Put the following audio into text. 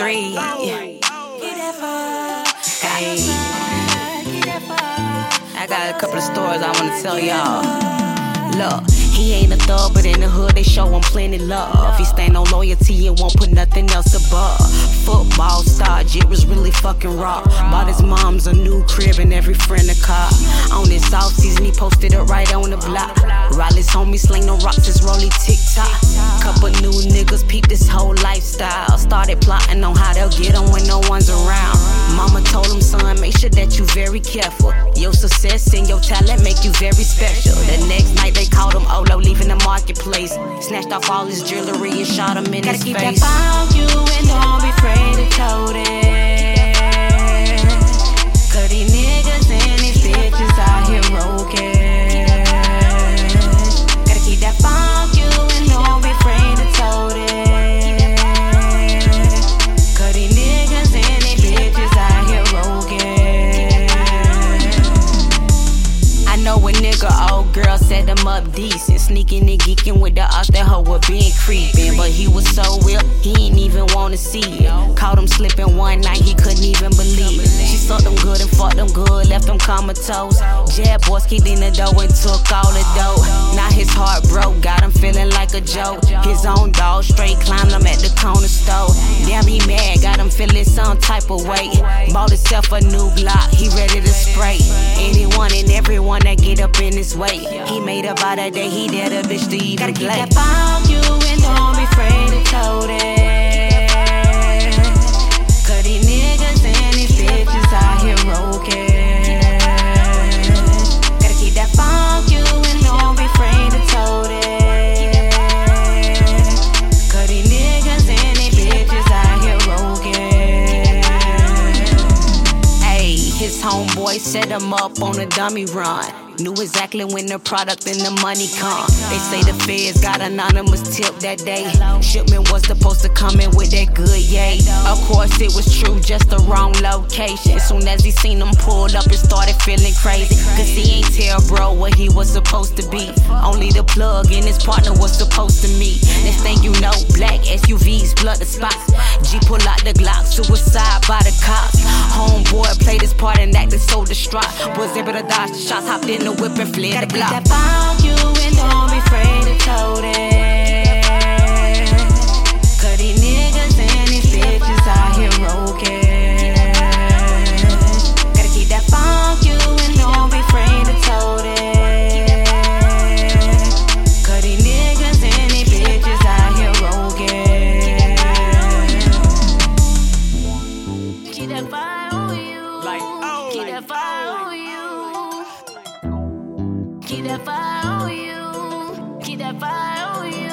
three. Hey. I got a couple of stories I wanna tell y'all. Look, he ain't a thug, but in the hood they show him plenty love. He stand on loyalty and won't put nothing else above. Football star, Jit was really fucking raw. Bought his mom's a new crib and every friend a car. On this off season, he posted it right on the block. Riley's homie sling the rocks, his rolly TikTok. Couple new niggas peep this whole lifestyle. Started plotting on how they'll get him when no one's around. Mama told him, son, make sure that you very careful. Your success and your talent make you very special. The next night they called him Olo, oh, leaving the marketplace. Snatched off all his jewelry and shot him in Gotta his keep face. that on you and don't be afraid to tote it. Old girl set him up decent. Sneaking and geeking with the ops that hoe were being creeping. But he was so real, he ain't even wanna see it. Caught him slipping one night, believe it. She sucked him good and fucked him good, left them comatose. Jab boys kicked in the door and took all the dough. Now his heart broke, got him feeling like a joke. His own dog straight climbed him at the corner store. Damn, he mad, got him feeling some type of way. Bought himself a new Glock, he ready to spray. Anyone and everyone that get up in his way. He made up out that day, he dare a bitch to even Gotta keep play. that funk you and don't be afraid to tote it. Homeboy set him up on a dummy run. Knew exactly when the product and the money come. They say the feds got anonymous tip that day. Shipment was supposed to come in with that good yay. Of course it was true, just the wrong location. Soon as he seen them pulled up, it started feeling crazy. Cause he ain't tell bro what he was supposed to be. Only the plug and his partner was supposed to meet. Next thing you know, black SUVs flood the spots. G pull out the Glock, suicide by the cops. Homeboy played his part and acted so distraught. Was able to dodge the shots, hopped in the whip and fled Gotta the block. that funk you and don't be afraid to tote it. Cause these niggas and these bitches out here broken. Gotta keep that funk you and don't be afraid to tote it. Cause these niggas and these bitches out here broken. Keep that fire on you. Like, oh, Keep like, that fire oh, on you. Keep that fire on you. Keep that fire on you.